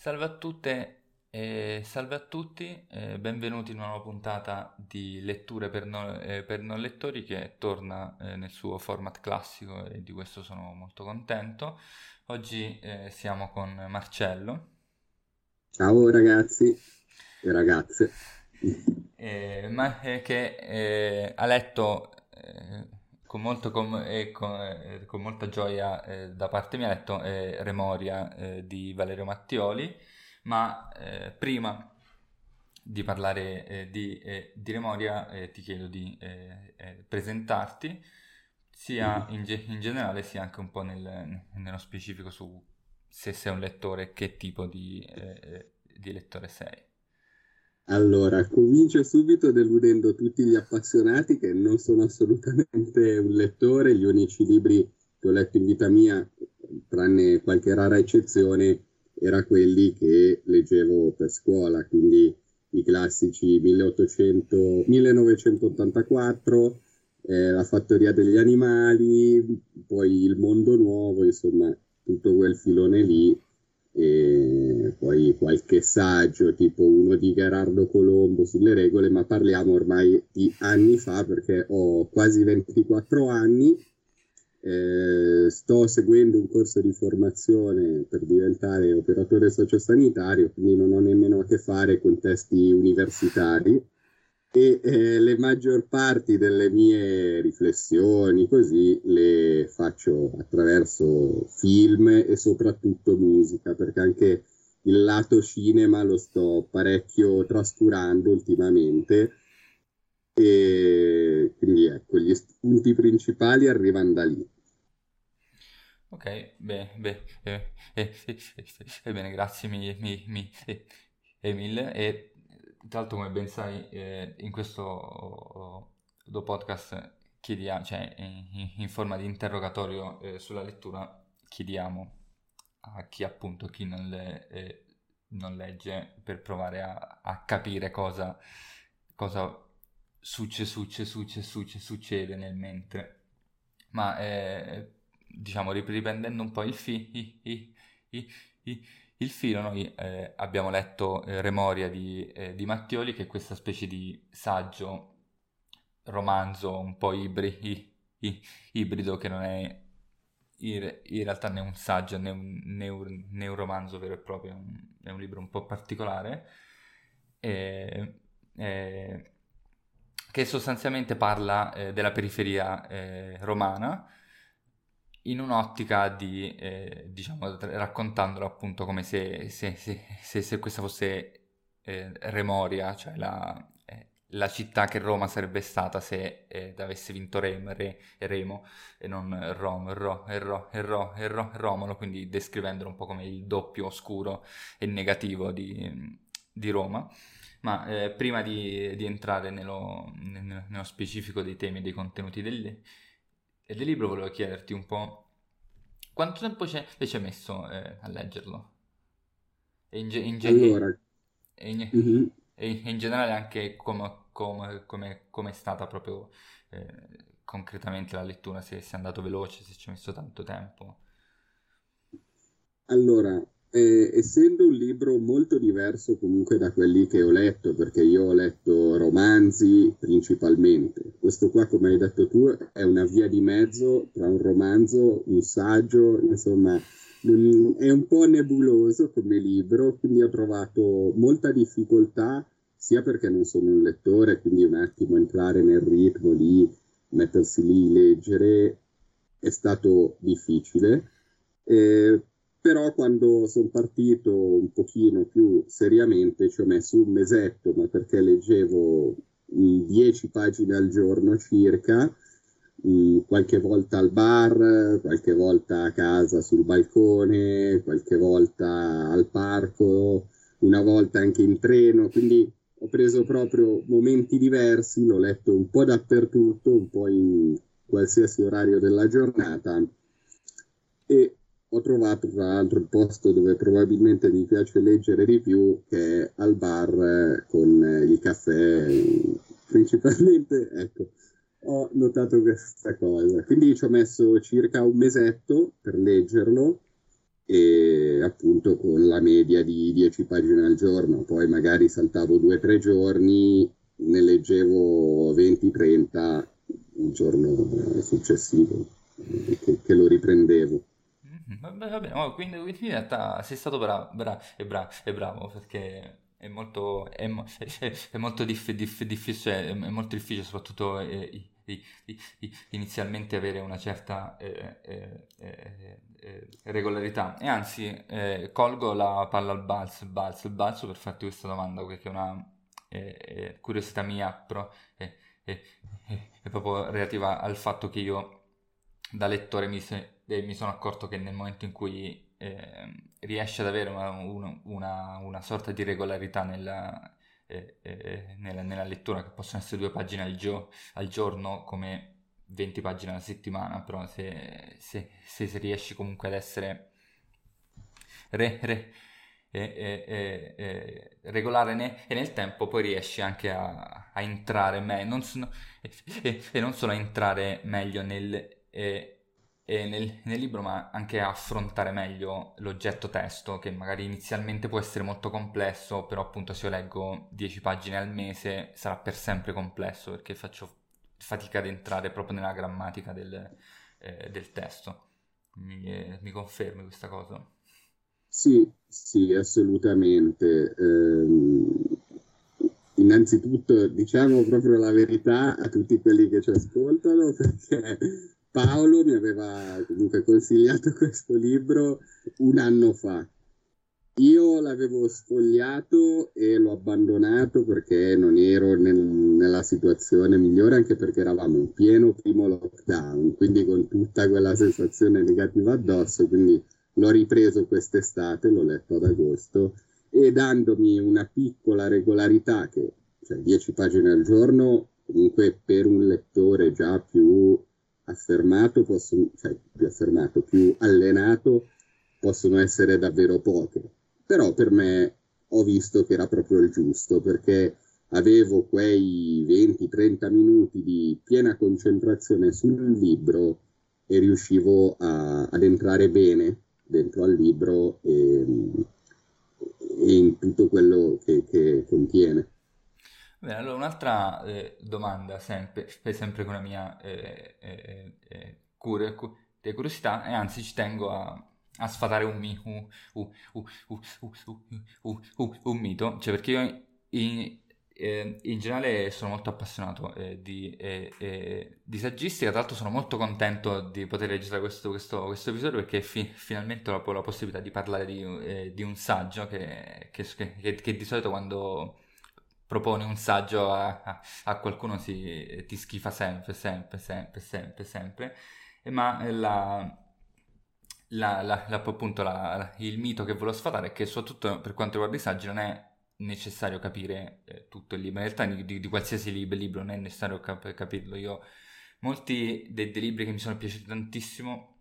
Salve a tutte e salve a tutti, e benvenuti in una nuova puntata di Letture per, no- eh, per non lettori che torna eh, nel suo format classico e di questo sono molto contento. Oggi eh, siamo con Marcello. Ciao ragazzi e ragazze. eh, ma, eh, che eh, ha letto eh, con, molto com- e con, eh, con molta gioia eh, da parte mia, letto eh, Remoria eh, di Valerio Mattioli, ma eh, prima di parlare eh, di, di Remoria ti chiedo di presentarti sia in, ge- in generale sia anche un po' nel- nello specifico su se sei un lettore e che tipo di, di lettore sei. Allora, comincio subito deludendo tutti gli appassionati che non sono assolutamente un lettore, gli unici libri che ho letto in vita mia, tranne qualche rara eccezione, erano quelli che leggevo per scuola, quindi i classici 1800, 1984, eh, La fattoria degli animali, poi Il mondo nuovo, insomma, tutto quel filone lì e poi qualche saggio tipo uno di Gerardo Colombo sulle regole, ma parliamo ormai di anni fa perché ho quasi 24 anni, eh, sto seguendo un corso di formazione per diventare operatore sociosanitario, quindi non ho nemmeno a che fare con testi universitari e eh, le maggior parti delle mie riflessioni così le faccio attraverso film e soprattutto musica, perché anche il lato cinema lo sto parecchio trascurando ultimamente e quindi ecco, gli spunti principali arrivano da lì. Ok, beh, beh, eh, eh, eh, bene, grazie mi, mi, mi, Emil. E tra l'altro, come ben sai, eh, in questo uh, podcast chiediamo, cioè in, in, forma di interrogatorio eh, sulla lettura, chiediamo a chi appunto, chi non, le, eh, non legge, per provare a, a capire cosa, cosa succede, succede, succede, succede, succede nel mentre. Ma eh, diciamo, riprendendo un po' il, fi- i, i, i, il filo, noi eh, abbiamo letto eh, Remoria di, eh, di, Mattioli, che è questa specie di saggio, romanzo un po' ibri, ibrido, che non è in, in, realtà né un saggio né un, né un, né un romanzo vero e proprio, è un, è un, libro un po' particolare, e, e, che sostanzialmente parla eh, della periferia eh, romana in un'ottica di, eh, diciamo, raccontandolo appunto come se, se, se, se questa fosse eh, Remoria, cioè la, eh, la, città che Roma sarebbe stata se eh, avesse vinto Rem, Re, Remo e non Rom, Ro, e Ro, Ro, Ro, Romolo, quindi descrivendolo un po' come il doppio oscuro e negativo di, di Roma. Ma eh, prima di, di entrare nello, nello, specifico dei temi e dei contenuti del, e del libro volevo chiederti un po' quanto tempo ci hai messo eh, a leggerlo? E in, ge- in, ge- allora, e in, mm-hmm. e in generale anche come, come, come, come è stata proprio eh, concretamente la lettura, se, se è andato veloce, se ci hai messo tanto tempo. Allora, eh, essendo un libro molto diverso comunque da quelli che ho letto, perché io ho letto romanzi principalmente, questo qua, come hai detto tu, è una via di mezzo tra un romanzo, un saggio, insomma, è un po' nebuloso come libro, quindi ho trovato molta difficoltà, sia perché non sono un lettore, quindi un attimo entrare nel ritmo di mettersi lì, leggere, è stato difficile. Eh, però quando sono partito un pochino più seriamente ci ho messo un mesetto, ma perché leggevo 10 pagine al giorno circa, qualche volta al bar, qualche volta a casa sul balcone, qualche volta al parco, una volta anche in treno, quindi ho preso proprio momenti diversi, l'ho letto un po' dappertutto, un po' in qualsiasi orario della giornata. E ho trovato tra l'altro il posto dove probabilmente mi piace leggere di più, che è al bar eh, con eh, il caffè, principalmente, ecco, ho notato questa cosa. Quindi ci ho messo circa un mesetto per leggerlo e appunto con la media di 10 pagine al giorno, poi magari saltavo due o tre giorni, ne leggevo 20-30 il giorno successivo, che, che lo riprendevo. Mm-hmm. Va bene, oh, quindi, quindi, in realtà sei stato bravo, bravo, è bravo, è bravo perché è molto, è, è, molto diff, diff, difficile, è molto difficile soprattutto eh, inizialmente avere una certa eh, eh, eh, eh regolarità. E anzi, eh, colgo la palla al balzo, balzo, balzo per farti questa domanda, perché è una curiosità mia, però è, proprio relativa al fatto che io da lettore mi, se, mi sono accorto che nel momento in cui eh, riesce ad avere una, una, una, sorta di regolarità nella, eh, eh, nella, nella, lettura, che possono essere due pagine al, gio- al, giorno come 20 pagine alla settimana, però se, se, se, se riesci comunque ad essere re, re, eh, regolare ne, e nel tempo, poi riesci anche a, a entrare meglio, non, e non solo a entrare meglio nel nel, nel, libro, ma anche affrontare meglio l'oggetto testo, che magari inizialmente può essere molto complesso, però appunto se io leggo 10 pagine al mese sarà per sempre complesso, perché faccio fatica ad entrare proprio nella grammatica del, eh, del testo. Mi, eh, mi, confermi questa cosa? Sì, sì, assolutamente. Eh, innanzitutto diciamo proprio la verità a tutti quelli che ci ascoltano, perché Paolo mi aveva comunque consigliato questo libro un anno fa. Io l'avevo sfogliato e l'ho abbandonato perché non ero nel, nella situazione migliore, anche perché eravamo in pieno primo lockdown, quindi con tutta quella sensazione negativa addosso, quindi l'ho ripreso quest'estate, l'ho letto ad agosto, e dandomi una piccola regolarità, che cioè 10 pagine al giorno, comunque per un lettore già più affermato, possono, cioè più affermato, più allenato, possono essere davvero poche. Però per me ho visto che era proprio il giusto, perché avevo quei 20-30 minuti di piena concentrazione sul libro e riuscivo a, ad entrare bene dentro al libro e, e in tutto quello che, che contiene. Bene, allora un'altra eh, domanda, sempre, sempre con la mia eh, eh, eh cur- cu- curiosità, e anzi ci tengo a, a sfatare un, mi- un, un, un, mito, cioè perché io in, eh, in generale sono molto appassionato eh, di, eh, di, saggistica, tra l'altro sono molto contento di poter registrare questo, questo, questo episodio perché fi- finalmente ho la, possibilità di parlare di, di un saggio che, che, che, che, di solito quando propone un saggio a, a, a qualcuno si, ti schifa sempre, sempre, sempre, sempre, sempre, ma la, la, la, la appunto il mito che volevo sfatare è che soprattutto per quanto riguarda i saggi non è necessario capire eh, tutto il libro, in realtà di, di, di qualsiasi lib- libro non è necessario cap- capirlo. Io molti dei, dei libri che mi sono piaciuti tantissimo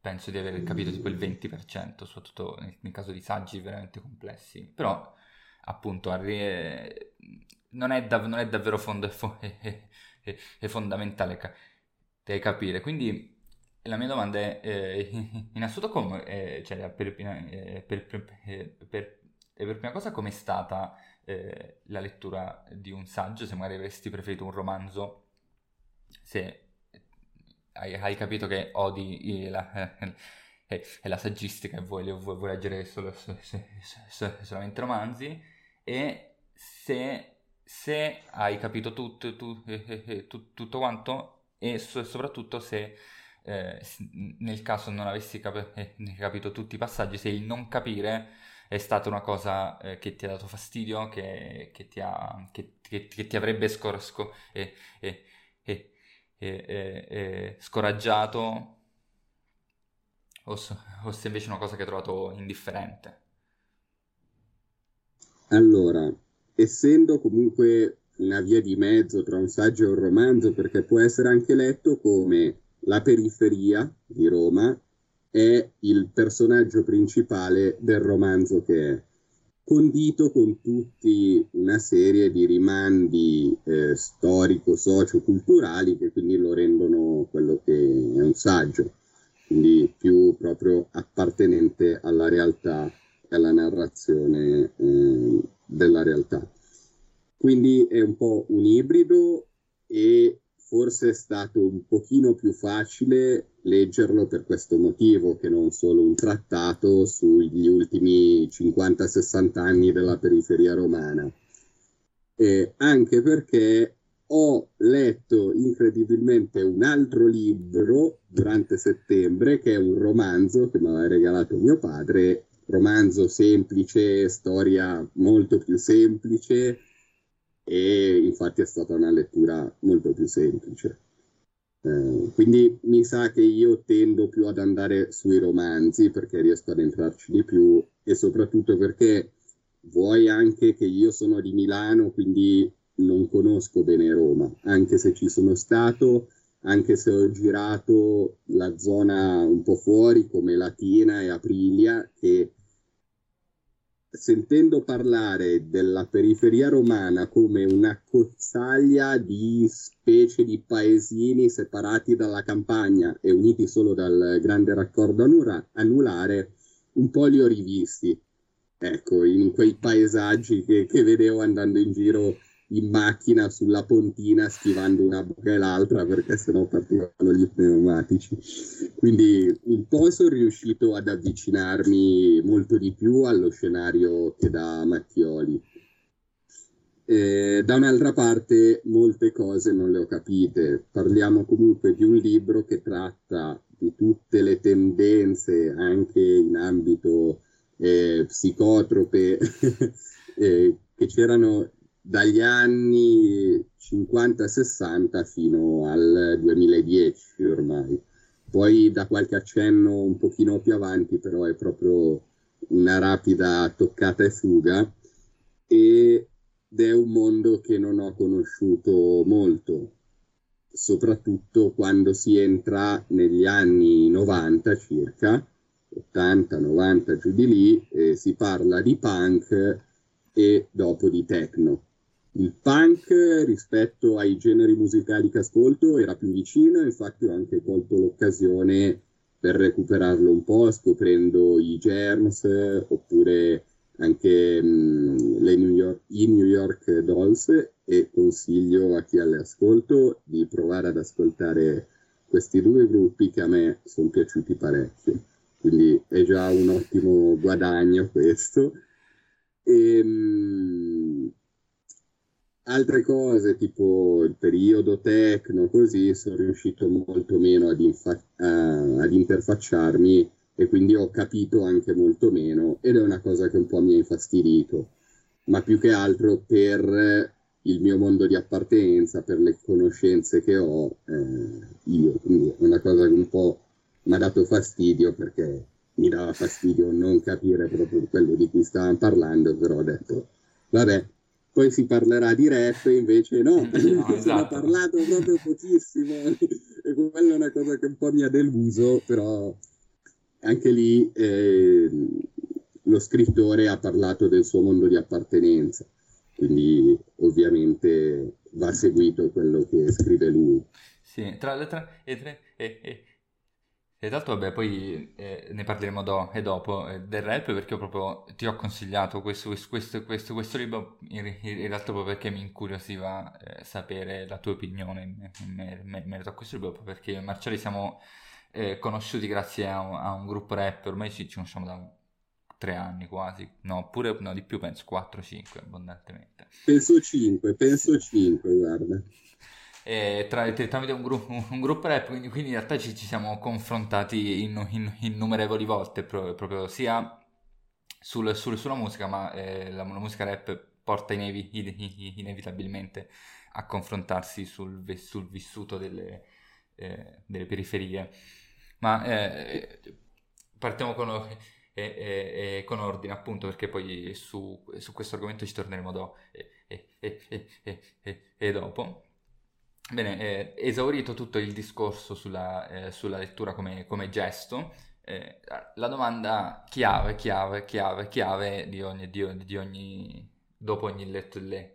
penso di aver capito tipo il 20%, soprattutto nel, nel caso di saggi veramente complessi, però appunto arri- non, è dav- non, è davvero fond- è, fondamentale ca- capire. Quindi la mia domanda è, eh, in assoluto come, eh, cioè, per, eh, per, per, per, per prima cosa com'è stata eh, la lettura di un saggio, se magari avresti preferito un romanzo, se hai, hai capito che odi la, la saggistica e vuoi, vuoi, vuoi leggere solo, so, so, so, solamente romanzi e se, se hai capito tutto, tu, eh, eh, eh tu, tutto quanto e so, soprattutto se eh, nel caso non avessi cap- eh, capito tutti i passaggi, se il non capire è stata una cosa eh, che ti ha dato fastidio, che, che, ti, ha, che, che ti, avrebbe scor- sco- scoraggiato o se invece è una cosa che hai trovato indifferente. Allora, essendo comunque una via di mezzo tra un saggio e un romanzo, perché può essere anche letto come la periferia di Roma è il personaggio principale del romanzo che è condito con tutti una serie di rimandi eh, storico-socio-culturali che quindi lo rendono quello che è un saggio. quindi più proprio appartenente alla realtà alla narrazione eh, della realtà. Quindi è un po' un ibrido e forse è stato un pochino più facile leggerlo per questo motivo che non solo un trattato sugli ultimi 50-60 anni della periferia romana. E anche perché ho letto incredibilmente un altro libro durante settembre che è un romanzo che mi aveva regalato mio padre, romanzo semplice, storia molto più semplice e infatti è stata una lettura molto più semplice. Eh, quindi mi sa che io tendo più ad andare sui romanzi perché riesco ad entrarci di più e soprattutto perché vuoi anche che io sono di Milano, quindi non conosco bene Roma, anche se ci sono stato, anche se ho girato la zona un po' fuori come Latina e Aprilia, che sentendo parlare della periferia romana come una cozzaglia di specie di paesini separati dalla campagna e uniti solo dal grande raccordo anulare, un po' li ho rivisti. Ecco, in quei paesaggi che, che vedevo andando in giro in macchina sulla pontina schivando una buca e l'altra perché sennò partivano gli pneumatici. Quindi un po' sono riuscito ad avvicinarmi molto di più allo scenario che da Mattioli. Eh, da un'altra parte molte cose non le ho capite. Parliamo comunque di un libro che tratta di tutte le tendenze anche in ambito eh, psicotrope eh, che c'erano dagli anni 50-60 fino al 2010 ormai. Poi da qualche accenno un pochino più avanti, però è proprio una rapida toccata e fuga ed è un mondo che non ho conosciuto molto, soprattutto quando si entra negli anni 90 circa, 80-90 giù di lì, e si parla di punk e dopo di techno il punk rispetto ai generi musicali che ascolto era più vicino, infatti ho anche colto l'occasione per recuperarlo un po', scoprendo i Germs oppure anche mh, le New York, i New York Dolls e consiglio a chi è all'ascolto di provare ad ascoltare questi due gruppi che a me sono piaciuti parecchio. Quindi è già un ottimo guadagno questo. E, mh, altre cose, tipo il periodo tecno, così, sono riuscito molto meno ad, infa- uh, ad interfacciarmi e quindi ho capito anche molto meno ed è una cosa che un po' mi ha infastidito, ma più che altro per il mio mondo di appartenenza, per le conoscenze che ho eh, io, quindi è una cosa che un po' mi ha dato fastidio perché mi dava fastidio non capire proprio quello di cui stavamo parlando, però ho detto, vabbè, poi si parlerà di rap, invece no, no esatto. se ne ha parlato proprio pochissimo e quella è una cosa che un po' mi ha deluso, però anche lì eh, lo scrittore ha parlato del suo mondo di appartenenza, quindi ovviamente va seguito quello che scrive lui. Sì, tra le tre, e, tre, e, e e tra l'altro, vabbè, poi eh, ne parleremo do- e dopo eh, del rap perché proprio ti ho consigliato questo, questo, questo, questo libro in, in, realtà proprio perché mi incuriosiva eh, sapere la tua opinione in, in, in, merito a questo libro, proprio perché io e Marcelli siamo eh, conosciuti grazie a un, a un, gruppo rap, ormai ci, ci conosciamo da tre anni quasi, no, pure no, di più penso, 4-5 abbondantemente. Penso 5, penso 5, guarda eh, tra, tramite un, gru- un, gruppo rap, quindi, quindi, in realtà ci, ci siamo confrontati in, in, innumerevoli volte, proprio, proprio sia sul, sul, sulla musica, ma eh, la, la, musica rap porta inevi, inevitabilmente a confrontarsi sul, sul vissuto delle, eh, delle, periferie. Ma eh, partiamo con, eh, con, ordine, appunto, perché poi su, su questo argomento ci torneremo do, e dopo. Bene, eh, esaurito tutto il discorso sulla, eh, sulla lettura come, come gesto, eh, la domanda chiave, chiave, chiave, chiave di ogni, di, di ogni dopo ogni letto, le,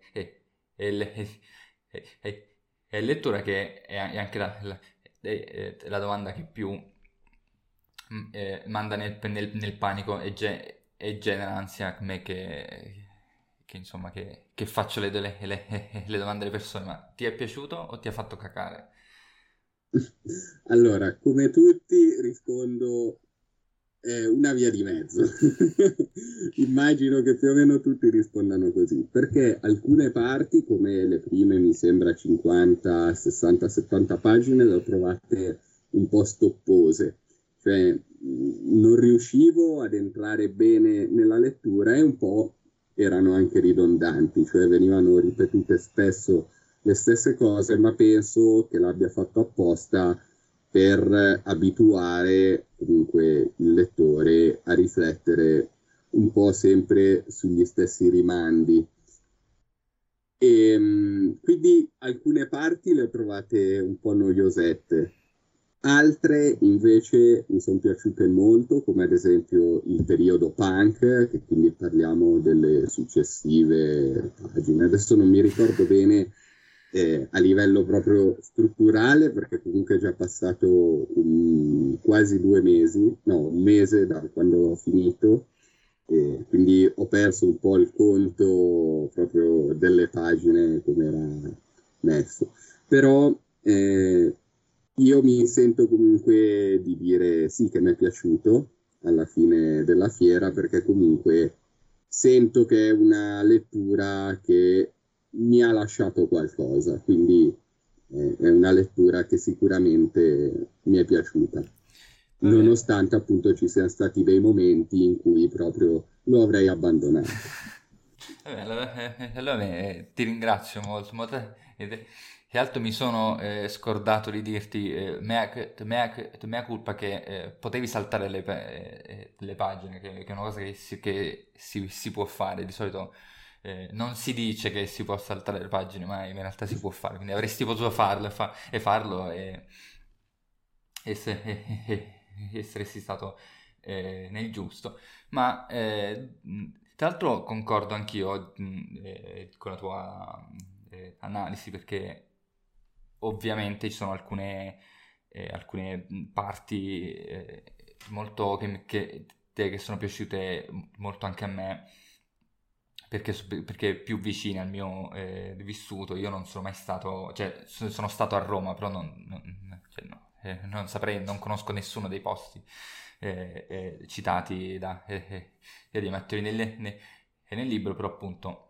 è, lettura che è, anche la, la, la, domanda che più mm, eh, manda nel, nel, nel panico e, ge- e, genera ansia a me che, che insomma che, che faccio le, le, le, le domande alle persone, ma ti è piaciuto o ti ha fatto cacare? Allora, come tutti rispondo è una via di mezzo. Immagino che più o meno tutti rispondano così, perché alcune parti, come le prime, mi sembra 50, 60, 70 pagine, le ho trovate un po' stoppose, cioè non riuscivo ad entrare bene nella lettura e un po' erano anche ridondanti, cioè venivano ripetute spesso le stesse cose, ma penso che l'abbia fatto apposta per abituare comunque il lettore a riflettere un po' sempre sugli stessi rimandi. E, ehm, quindi alcune parti le trovate un po' noiosette, altre invece mi sono piaciute molto, come ad esempio il periodo punk, che quindi parliamo delle successive pagine. Adesso non mi ricordo bene eh, a livello proprio strutturale, perché comunque è già passato un, quasi due mesi, no, un mese da quando ho finito, e quindi ho perso un po' il conto proprio delle pagine come era messo. Però eh, io mi sento comunque di dire sì che mi è piaciuto alla fine della fiera perché comunque sento che è una lettura che mi ha lasciato qualcosa, quindi eh, è una lettura che sicuramente mi è piaciuta, nonostante appunto ci siano stati dei momenti in cui proprio lo avrei abbandonato. allora, eh, allora eh, ti ringrazio molto, molto e altro mi sono eh, scordato di dirti, eh, mea, colpa che eh, potevi saltare le, eh, le pagine, che, che, è una cosa che, si, che si, si, può fare, di solito eh, non si dice che si può saltare le pagine, ma in realtà si può fare, quindi avresti potuto farlo e, fa, e farlo e, e, se, e saresti stato eh, nel giusto. Ma tra l'altro concordo anch'io mh, con la tua analisi perché ovviamente ci sono alcune, eh, alcune parti eh, molto che, che, che, sono piaciute molto anche a me perché, perché più vicine al mio eh, vissuto. Io non sono mai stato cioè sono stato a Roma però non, non, cioè, no, eh, non saprei non conosco nessuno dei posti eh, eh, citati da, da Di Matteo nel, nel, nel libro però appunto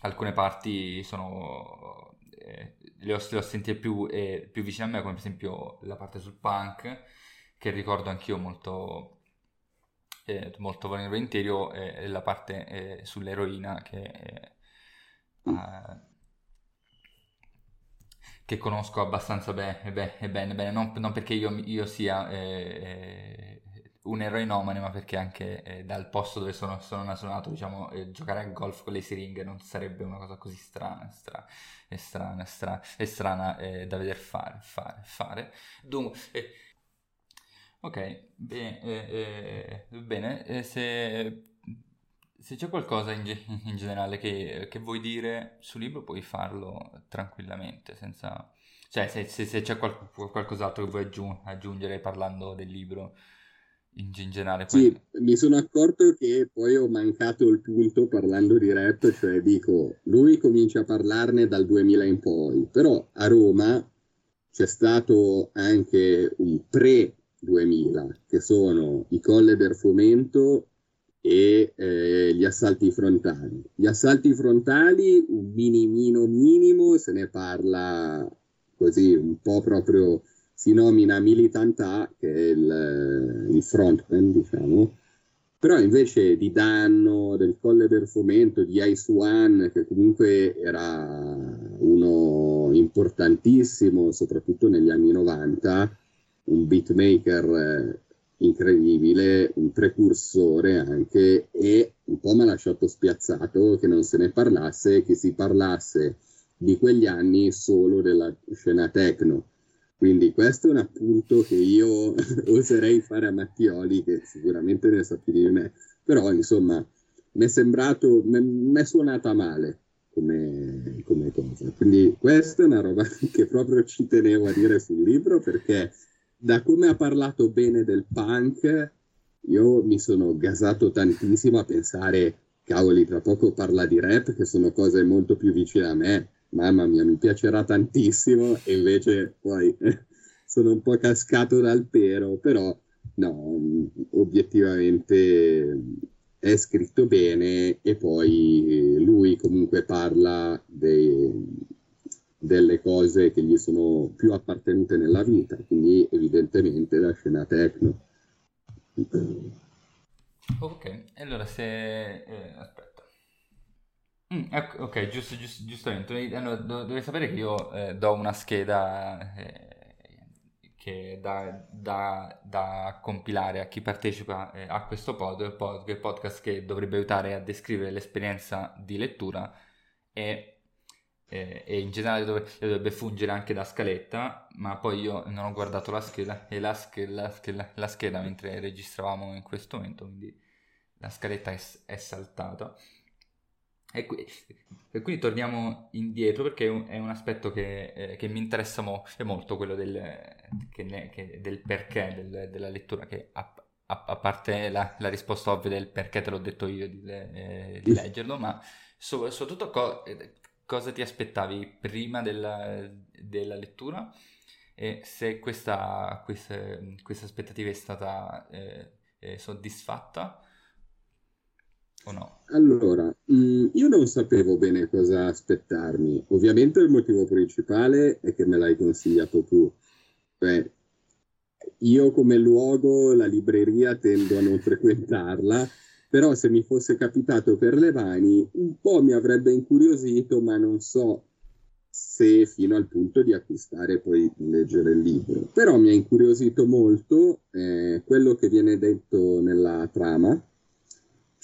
alcune parti sono eh, le, ho, le ho sentite più, eh, più, vicine a me, come per esempio la parte sul punk, che ricordo anch'io molto, eh, molto volentieri, e la parte eh, sull'eroina che, mm. che conosco abbastanza bene, bene, bene, bene. Non, non, perché io, io sia eh, un eroinomane, ma perché anche eh, dal posto dove sono, sono nato, diciamo, eh, giocare a golf con le siringhe non sarebbe una cosa così strana, stra, è strana, è strana, è strana eh, da veder fare, fare, fare. Dunque, eh, ok, bene, eh, eh, bene se, se, c'è qualcosa in, in generale che, che, vuoi dire sul libro puoi farlo tranquillamente, senza... Cioè, se, se, se c'è qual, qualcos'altro che vuoi aggiungere parlando del libro in, generale. Poi... Sì, mi sono accorto che poi ho mancato il punto parlando di rap, cioè dico, lui comincia a parlarne dal 2000 in poi, però a Roma c'è stato anche un pre-2000, che sono i Colle del Fomento e eh, gli assalti frontali. Gli assalti frontali, un minimino minimo, se ne parla così un po' proprio si nomina Militant A, che è il, il frontman, diciamo, però invece di Danno, del Colle del Fomento, di Ice One, che comunque era uno importantissimo, soprattutto negli anni 90, un beatmaker eh, incredibile, un precursore anche, e un po' mi ha lasciato spiazzato che non se ne parlasse, che si parlasse di quegli anni solo della scena techno quindi questo è un appunto che io oserei fare a Mattioli, che sicuramente ne sa più di me, però insomma mi è sembrato, mi è suonata male come, come cosa. Quindi questa è una roba che proprio ci tenevo a dire sul libro perché da come ha parlato bene del punk, io mi sono gasato tantissimo a pensare, cavoli, tra poco parla di rap, che sono cose molto più vicine a me. Mamma mia, mi piacerà tantissimo, e invece poi sono un po' cascato dal pero, però no, obiettivamente è scritto bene e poi lui comunque parla dei, delle cose che gli sono più appartenute nella vita, quindi evidentemente la scena techno. Ok, allora se... Eh, aspetta. Mm, ecco, ok, giusto, giusto, giustamente. Allora, dovete sapere che io eh, do una scheda eh, che da, da, da, compilare a chi partecipa eh, a questo pod, pod, podcast che dovrebbe aiutare a descrivere l'esperienza di lettura e e, e in generale dove, dovrebbe fungere anche da scaletta, ma poi io non ho guardato la scheda e la scheda, la scheda, la scheda mentre registravamo in questo momento, quindi la scaletta è, è saltata. E, qui, e, quindi torniamo indietro perché è un, è un aspetto che, eh, che mi interessa mo, molto, quello del, ne, che, del perché del, della lettura, che a, a, a parte la, la, risposta ovvia del perché te l'ho detto io di, eh, di leggerlo, ma so, soprattutto co, cosa ti aspettavi prima della, della lettura? E se questa, questa, questa aspettativa è stata eh, eh, soddisfatta o no? Allora, mm, io non sapevo bene cosa aspettarmi. Ovviamente il motivo principale è che me l'hai consigliato tu. Cioè, io come luogo, la libreria, tendo a non frequentarla però se mi fosse capitato per le mani un po' mi avrebbe incuriosito, ma non so se fino al punto di acquistare e poi leggere il libro. Però mi ha incuriosito molto eh, quello che viene detto nella trama,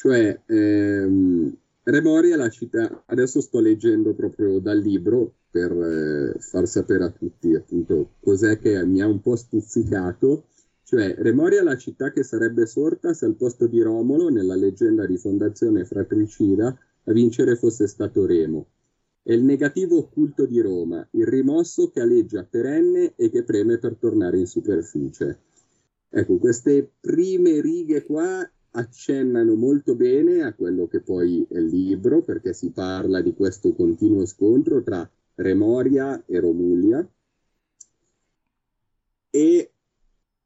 cioè ehm, Remoria è la città, adesso sto leggendo proprio dal libro per eh, far sapere a tutti appunto cos'è che mi ha un po' stuzzicato cioè, Remoria è la città che sarebbe sorta se al posto di Romolo, nella leggenda di fondazione fratricida, a vincere fosse stato Remo. È il negativo occulto di Roma, il rimosso che aleggia perenne e che preme per tornare in superficie. Ecco, queste prime righe qua accennano molto bene a quello che poi è il libro, perché si parla di questo continuo scontro tra Remoria e Romulia. E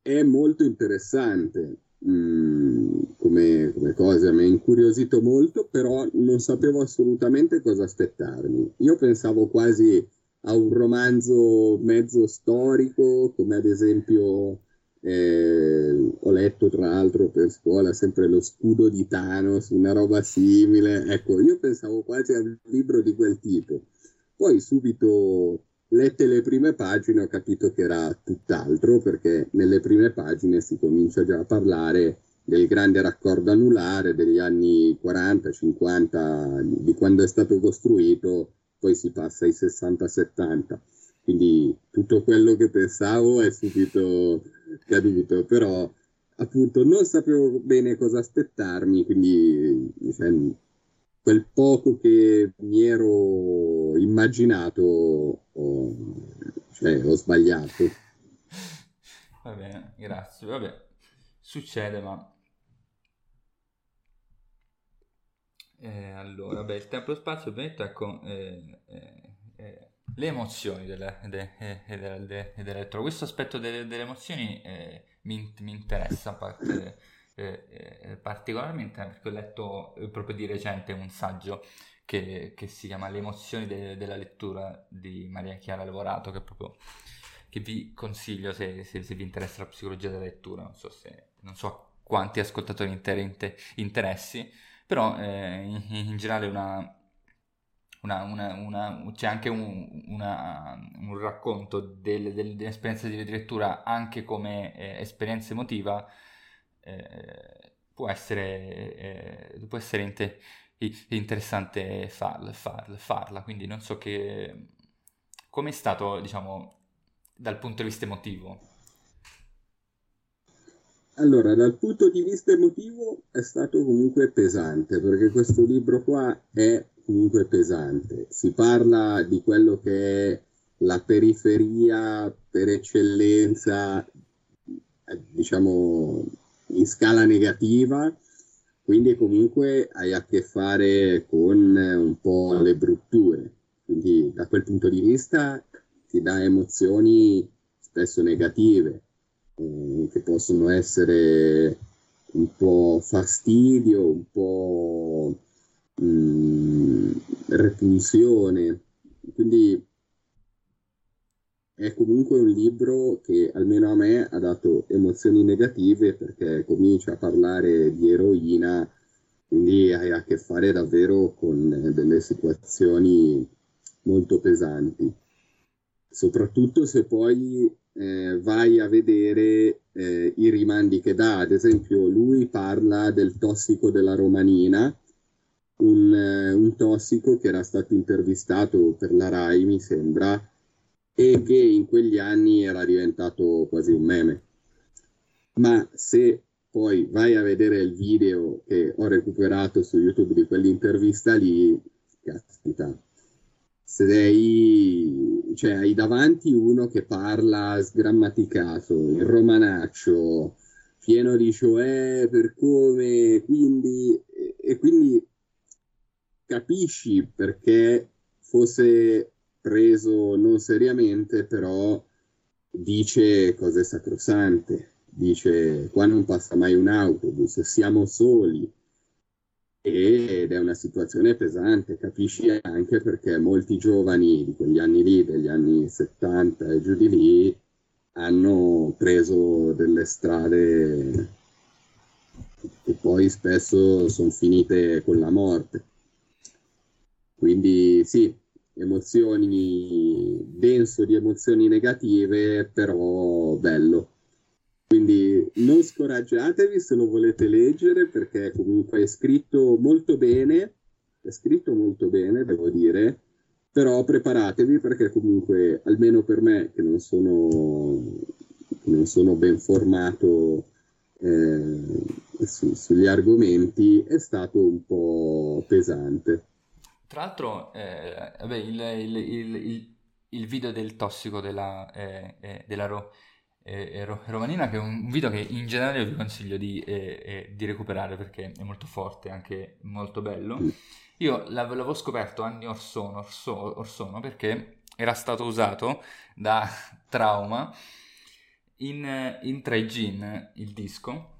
è molto interessante mh, mm, come, come, cosa, mi ha incuriosito molto, però non sapevo assolutamente cosa aspettarmi. Io pensavo quasi a un romanzo mezzo storico, come ad esempio eh, ho letto tra l'altro per scuola sempre lo scudo di Thanos, una roba simile. Ecco, io pensavo quasi a un libro di quel tipo. Poi subito Lette le prime pagine ho capito che era tutt'altro perché nelle prime pagine si comincia già a parlare del grande raccordo anulare degli anni 40-50, di quando è stato costruito, poi si passa ai 60-70. Quindi tutto quello che pensavo è subito caduto, però appunto non sapevo bene cosa aspettarmi, quindi cioè, quel poco che mi ero immaginato ho, cioè, ho sbagliato. Va bene, grazie. Vabbè, succede, ma... Eh, allora, beh, il tempo e spazio, ovviamente, ecco, eh, eh, eh le emozioni della. Questo aspetto delle, emozioni eh, mi, mi, interessa parte eh, eh, particolarmente perché ho letto eh, proprio di recente un saggio che, che si chiama Le emozioni de- della lettura di Maria Chiara Lavorato, che proprio che vi consiglio se, se, se, vi interessa la psicologia della lettura, non so, se, non so quanti ascoltatori inter- inter- interessi, però eh, in, in, generale una, una, una, una, c'è anche un, un racconto del, del, dell'esperienza di lettura anche come eh, esperienza emotiva eh, può essere, eh, può essere inter- interessante farla, farla, farla, quindi non so che... Com'è stato, diciamo, dal punto di vista emotivo? Allora, dal punto di vista emotivo è stato comunque pesante, perché questo libro qua è comunque pesante. Si parla di quello che è la periferia per eccellenza diciamo, in scala negativa, quindi comunque hai a che fare con un po' le brutture. Quindi da quel punto di vista ti dà emozioni spesso negative, eh, che possono essere un po' fastidio, un po' mh, mm, repulsione. Quindi è comunque un libro che almeno a me ha dato emozioni negative perché comincia a parlare di eroina, quindi hai a che fare davvero con delle situazioni molto pesanti. Soprattutto se poi eh, vai a vedere eh, i rimandi che dà, ad esempio lui parla del tossico della romanina, un, eh, un tossico che era stato intervistato per la RAI, mi sembra, e che in quegli anni era diventato quasi un meme. Ma se poi vai a vedere il video che ho recuperato su YouTube di quell'intervista lì, caspita, sei, cioè, hai davanti uno che parla sgrammaticato, il romanaccio, pieno di cioè, per come, quindi, e quindi capisci perché fosse preso non seriamente, però dice cose sacrosante, dice qua non passa mai un autobus, siamo soli ed è una situazione pesante, capisci anche perché molti giovani di quegli anni lì, degli anni 70 e giù di lì, hanno preso delle strade che poi spesso sono finite con la morte. Quindi sì, emozioni, denso di emozioni negative, però bello. Quindi non scoraggiatevi se lo volete leggere perché comunque è scritto molto bene, è scritto molto bene, devo dire, però preparatevi perché comunque, almeno per me che non sono, non sono ben formato eh, su, sugli argomenti, è stato un po' pesante. Tra l'altro, eh, vabbè, il, il, il, il, video del tossico della, eh, eh, della Ro, eh, Ro, Romanina, che è un video che in generale vi consiglio di, eh, eh, di recuperare perché è molto forte, anche molto bello. Io l'avevo scoperto anni or sono, or, so, or sono perché era stato usato da Trauma in, in 3 Gin, il disco,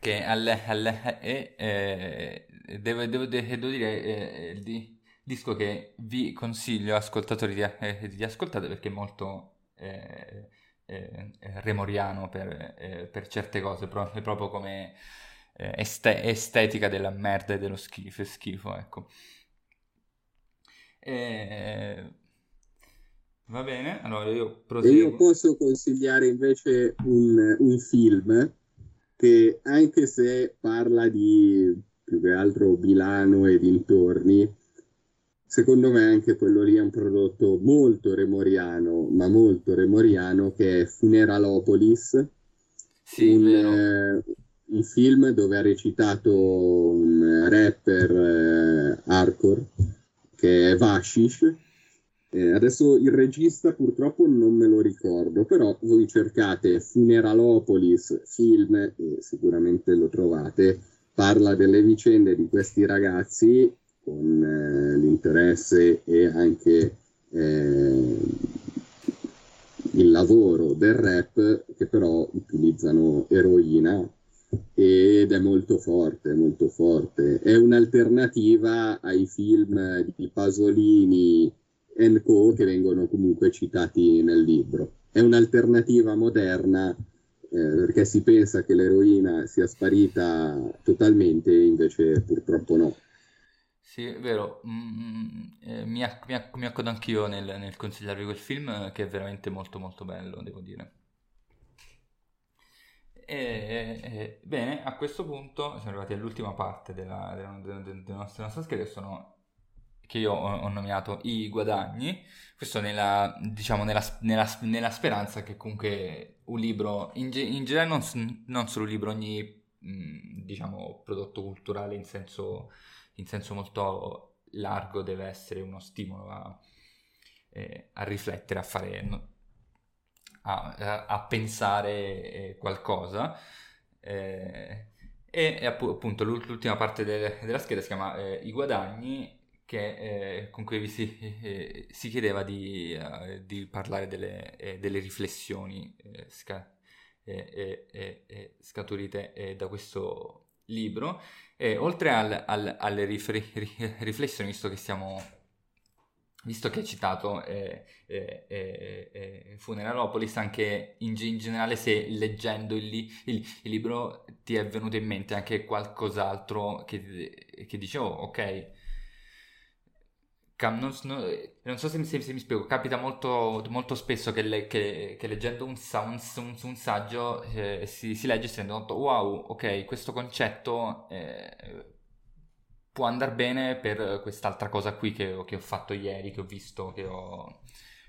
che alle, alle, è, è, devo, devo, devo dire, il disco che vi consiglio ascoltatori di, eh, di ascoltate perché è molto eh, eh, remoriano per, eh, per, certe cose, pro- è proprio come eh, este- estetica della merda e dello schifo, schifo ecco. E... Va bene, allora io proseguo. Io posso consigliare invece un, un film che anche se parla di più che altro Milano e dintorni, secondo me anche quello lì è un prodotto molto remoriano, ma molto remoriano, che è Funeralopolis, sì, un, eh, un, film dove ha recitato un rapper eh, hardcore che è Vashish. Eh, adesso il regista purtroppo non me lo ricordo, però voi cercate Funeralopolis film e sicuramente lo trovate. Parla delle vicende di questi ragazzi con eh, l'interesse e anche eh, il lavoro del rap che però utilizzano eroina ed è molto forte, molto forte. È un'alternativa ai film di Pasolini e Co che vengono comunque citati nel libro. È un'alternativa moderna eh, perché si pensa che l'eroina sia sparita totalmente, invece purtroppo no. Sì, è vero, mm, eh, mi, acc- mi, acc- mi, accodo anch'io nel, nel, consigliarvi quel film che è veramente molto molto bello, devo dire. E, e, bene, a questo punto siamo arrivati all'ultima parte della, della, della, della nostra, nostra scheda, che sono che io ho, nominato i guadagni, questo nella, diciamo, nella, nella, nella speranza che comunque un libro, in, in generale non, non, solo un libro, ogni diciamo, prodotto culturale in senso, in senso, molto largo deve essere uno stimolo a, eh, a riflettere, a fare, a, a pensare qualcosa. Eh, e appunto l'ultima parte de- della scheda si chiama eh, I guadagni, che, eh, con cui si, eh, si chiedeva di, uh, di parlare delle, eh, delle riflessioni eh, sca- scaturite da questo libro. E oltre al, al, alle rif- riflessioni, visto che siamo visto che hai citato eh, eh, eh, eh Funeralopolis, anche in, in, generale se leggendo il, il, il, libro ti è venuto in mente anche qualcos'altro che, che dicevo, ok, non, non, so se, se, se, mi spiego, capita molto, molto spesso che, le, che, che, leggendo un, un, un, un saggio eh, si, si, legge e si rende conto, wow, ok, questo concetto eh, può andare bene per quest'altra cosa qui che, che, ho fatto ieri, che ho visto, che ho,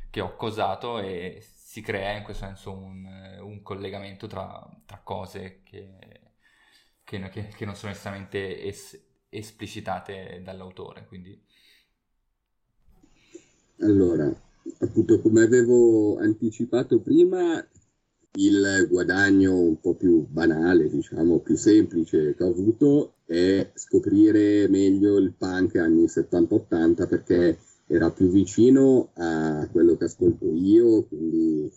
che ho cosato e si crea in questo senso un, collegamento tra, tra cose che, non sono necessariamente es, esplicitate dall'autore. Quindi... Allora, appunto come avevo anticipato prima, il guadagno un po' più banale, diciamo, più semplice che ho avuto è scoprire meglio il punk anni 70-80 perché era più vicino a quello che ascolto io, quindi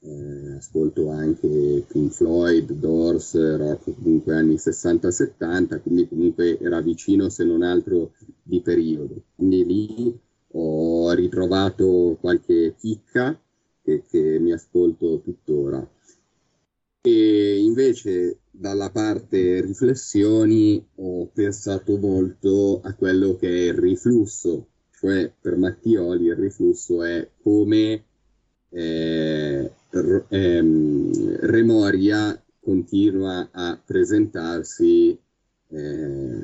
eh, ascolto anche Pink Floyd, Doors, rock comunque anni 60-70, quindi comunque era vicino se non altro di periodo. Quindi lì ho ritrovato qualche chicca che, che mi ascolto tuttora. E invece dalla parte riflessioni ho pensato molto a quello che è il riflusso, cioè per Mattioli il riflusso è come eh, r- ehm, Remoria continua a presentarsi eh,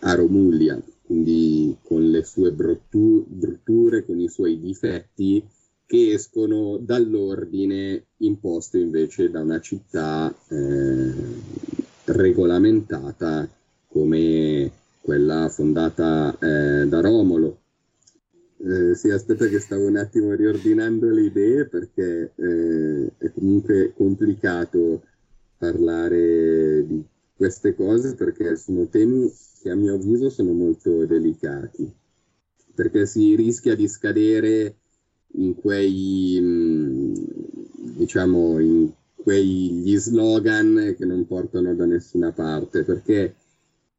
a Romuglia, quindi con le sue bruttu- brutture, con i suoi difetti, che escono dall'ordine imposto invece da una città eh, regolamentata come quella fondata eh, da Romolo. Eh, sì, aspetta che stavo un attimo riordinando le idee perché eh, è comunque complicato parlare di queste cose perché sono temi che a mio avviso sono molto delicati, perché si rischia di scadere in quei, mm, diciamo, in quegli slogan che non portano da nessuna parte, perché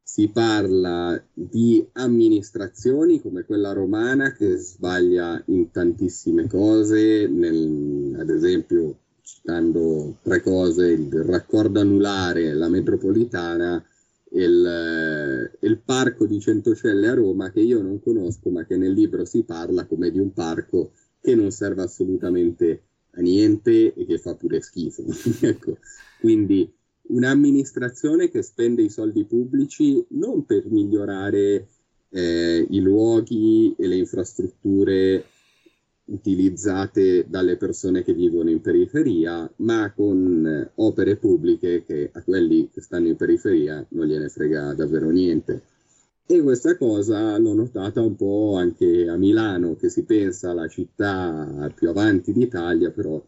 si parla di amministrazioni come quella romana che sbaglia in tantissime cose, nel, ad esempio citando tre cose, il raccordo anulare, la metropolitana il, il, parco di Centocelle a Roma che io non conosco ma che nel libro si parla come di un parco che non serve assolutamente a niente e che fa pure schifo. ecco. Quindi un'amministrazione che spende i soldi pubblici non per migliorare eh, i luoghi e le infrastrutture utilizzate dalle persone che vivono in periferia, ma con eh, opere pubbliche che a quelli che stanno in periferia non gliene frega davvero niente. E questa cosa l'ho notata un po' anche a Milano, che si pensa alla città più avanti d'Italia, però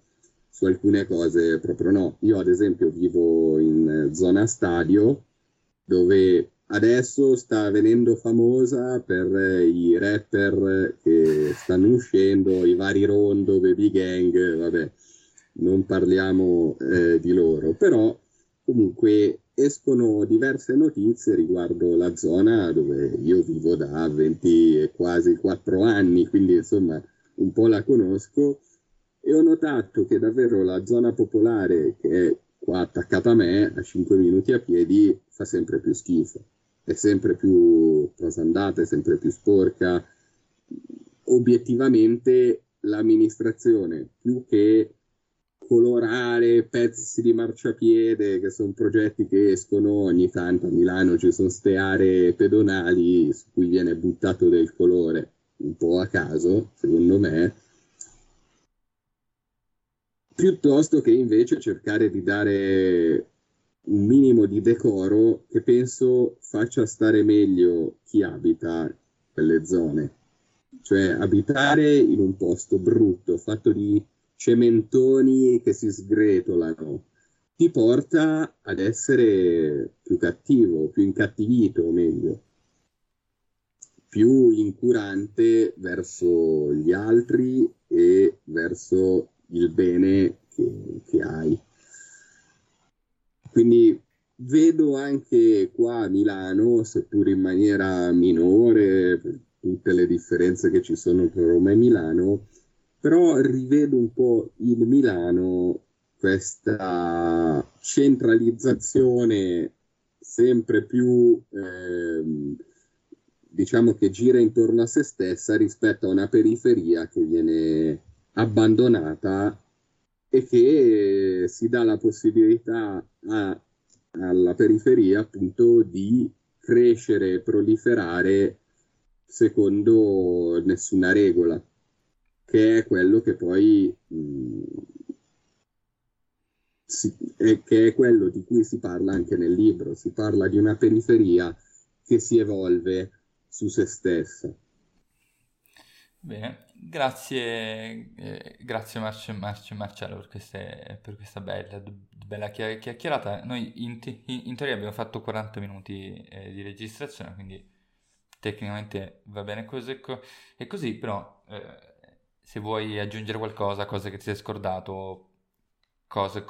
su alcune cose proprio no. Io ad esempio vivo in zona stadio, dove adesso sta venendo famosa per i rapper che stanno uscendo, i vari rondo, baby gang, vabbè, non parliamo eh, di loro, però comunque escono diverse notizie riguardo la zona dove io vivo da 20 e quasi 4 anni, quindi insomma un po' la conosco. E ho notato che davvero la zona popolare che è qua attaccata a me, a 5 minuti a piedi, fa sempre più schifo, è sempre più trasandata, è sempre più sporca. Obiettivamente l'amministrazione, più che colorare pezzi di marciapiede, che sono progetti che escono ogni tanto a Milano, ci sono ste aree pedonali su cui viene buttato del colore un po' a caso, secondo me, piuttosto che invece cercare di dare un minimo di decoro che penso faccia stare meglio chi abita quelle zone. Cioè abitare in un posto brutto, fatto di cementoni che si sgretolano, ti porta ad essere più cattivo, più incattivito, o meglio, più incurante verso gli altri e verso il bene che, che hai. Quindi vedo anche qua a Milano, seppur in maniera minore, tutte le differenze che ci sono tra Roma e Milano, però rivedo un po' in Milano questa centralizzazione sempre più, eh, diciamo che gira intorno a se stessa rispetto a una periferia che viene abbandonata e che si dà la possibilità a, alla periferia appunto di crescere e proliferare secondo nessuna regola, che è quello che poi mh, si, è, che è quello di cui si parla anche nel libro. Si parla di una periferia che si evolve su se stessa. Bene, grazie, eh, grazie Marce, Marce, Marcello per, queste, per questa bella, bella chiacchierata. Noi in, in, in, teoria abbiamo fatto 40 minuti eh, di registrazione, quindi tecnicamente va bene così, e così però eh, se vuoi aggiungere qualcosa, cose che ti sei scordato, cose,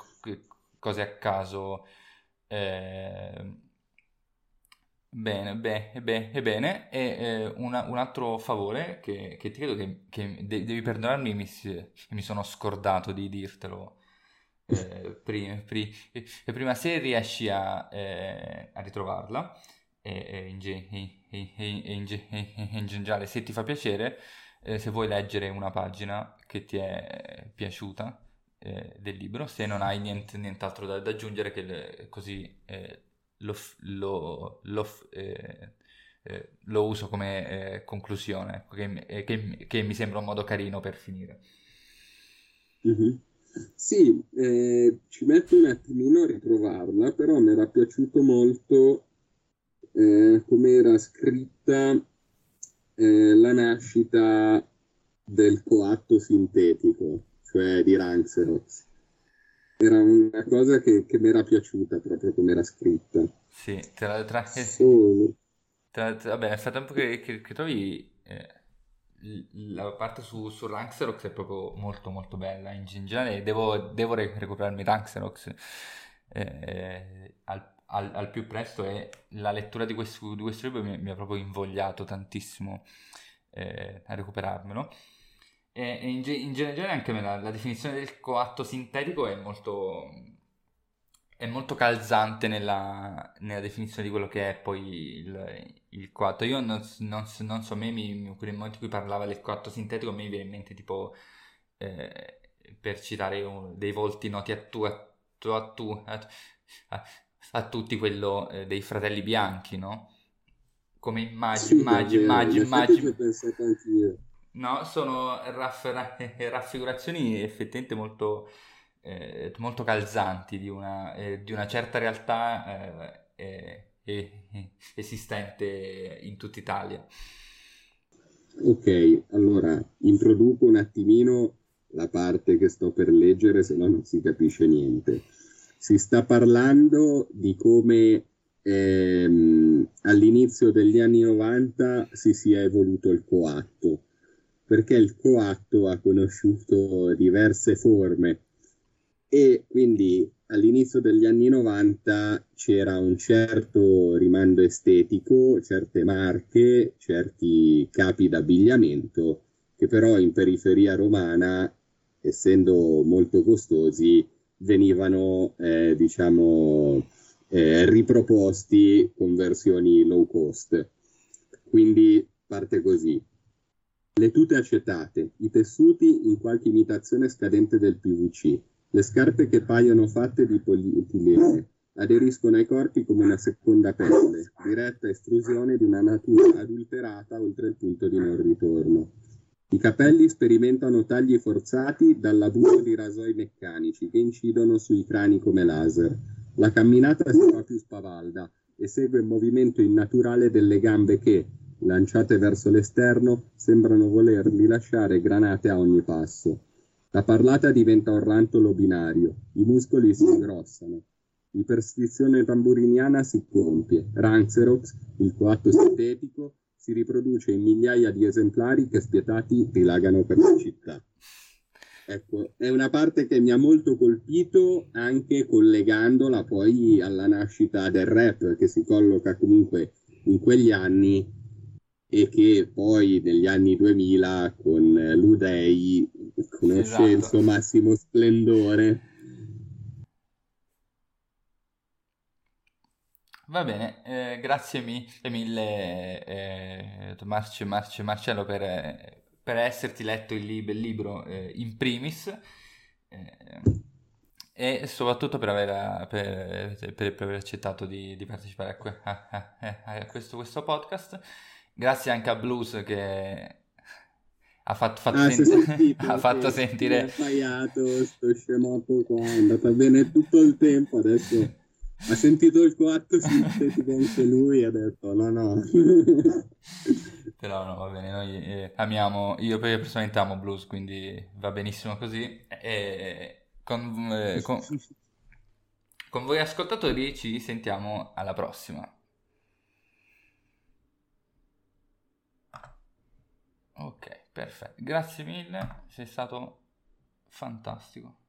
cose a caso, eh, Bene, beh, beh, bene. E eh, una- un altro favore che, che ti credo che, che de- devi perdonarmi, mi, si- mi sono scordato di dirtelo eh, pri- pri- eh, prima, se riesci a, eh, a ritrovarla e, e in, in e- in generale, se ti fa piacere, eh, se vuoi leggere una pagina che ti è piaciuta eh, del libro, se non hai niente- nient'altro da, da aggiungere, che le- così eh, lo, lo, lo, eh, eh, lo uso come eh, conclusione, ecco, che, che, che, mi sembra un modo carino per finire. Mm-hmm. Sì, eh, ci metto un attimino a ritrovarla, però mi era piaciuto molto eh, come era scritta la nascita del coatto sintetico, cioè di Ranxerox era una cosa che, che mi era piaciuta proprio come era scritta. Sì, tra, tra, Solo. Tra, tra, vabbè, nel frattempo che, che, che trovi eh, la parte su, su Ranxerox è proprio molto molto bella in generale devo, devo recuperarmi Ranxerox eh, al, al, al, più presto e la lettura di questo, di questo libro mi, mi, ha proprio invogliato tantissimo eh, a recuperarmelo e, in, in, generale anche la, la, definizione del coatto sintetico è molto, è molto calzante nella, nella, definizione di quello che è poi il, il coatto. Io non, non, non so, a me in quel momento in cui parlava del coatto sintetico, me mi viene in mente tipo, eh, per citare un, dei volti noti a tu, a tu, a, tu, a, a, a tutti quello eh, dei fratelli bianchi, no? Come immagini, immagini, immagini, immagini. pensato anch'io. No, sono raff- raffigurazioni effettivamente molto, eh, molto calzanti di una, eh, di una, certa realtà eh, esistente in tutta Italia. Ok, allora introduco un attimino la parte che sto per leggere, se no non si capisce niente. Si sta parlando di come ehm, all'inizio degli anni 90 si sia evoluto il coatto perché il coatto ha conosciuto diverse forme. E quindi all'inizio degli anni 90 c'era un certo rimando estetico, certe marche, certi capi d'abbigliamento che però in periferia romana, essendo molto costosi, venivano eh, diciamo eh, riproposti con versioni low cost. Quindi parte così. Le tute acettate, i tessuti in qualche imitazione scadente del PVC, le scarpe che paiono fatte di polietilene, aderiscono ai corpi come una seconda pelle, diretta estrusione di una natura adulterata oltre il punto di non ritorno. I capelli sperimentano tagli forzati dall'abuso di rasoi meccanici che incidono sui crani come laser. La camminata si fa più spavalda e segue il movimento innaturale delle gambe che, lanciate verso l'esterno, sembrano volerli lasciare granate a ogni passo. La parlata diventa un rantolo binario, i muscoli si ingrossano, l'iperstizione tamburiniana si compie, Ranxerox, il coatto sintetico, si riproduce in migliaia di esemplari che spietati dilagano per la città. Ecco, è una parte che mi ha molto colpito anche collegandola poi alla nascita del rap che si colloca comunque in quegli anni e che poi negli anni 2000 con l'Udei conosce esatto. il suo massimo splendore. Va bene, eh, grazie mille eh, Marce, Marce, Marcello per, per esserti letto il, lib- il libro eh, in primis eh, e soprattutto per aver, per, per, per aver accettato di, di partecipare a, que- a, a, questo, questo, podcast. Grazie anche a Blues che ha fatto, fatto, ah, senti- sentito, ha fatto sentire... Ha sbagliato, sto scemotto qua, è andata bene tutto il tempo, adesso ha sentito il 4 sintetico anche lui ha detto no no. Però no, va bene, noi eh, amiamo, io personalmente amo blues, quindi va benissimo così. E con, eh, con, con voi ascoltatori ci sentiamo alla prossima. Ok, perfetto. Grazie mille, sei stato fantastico.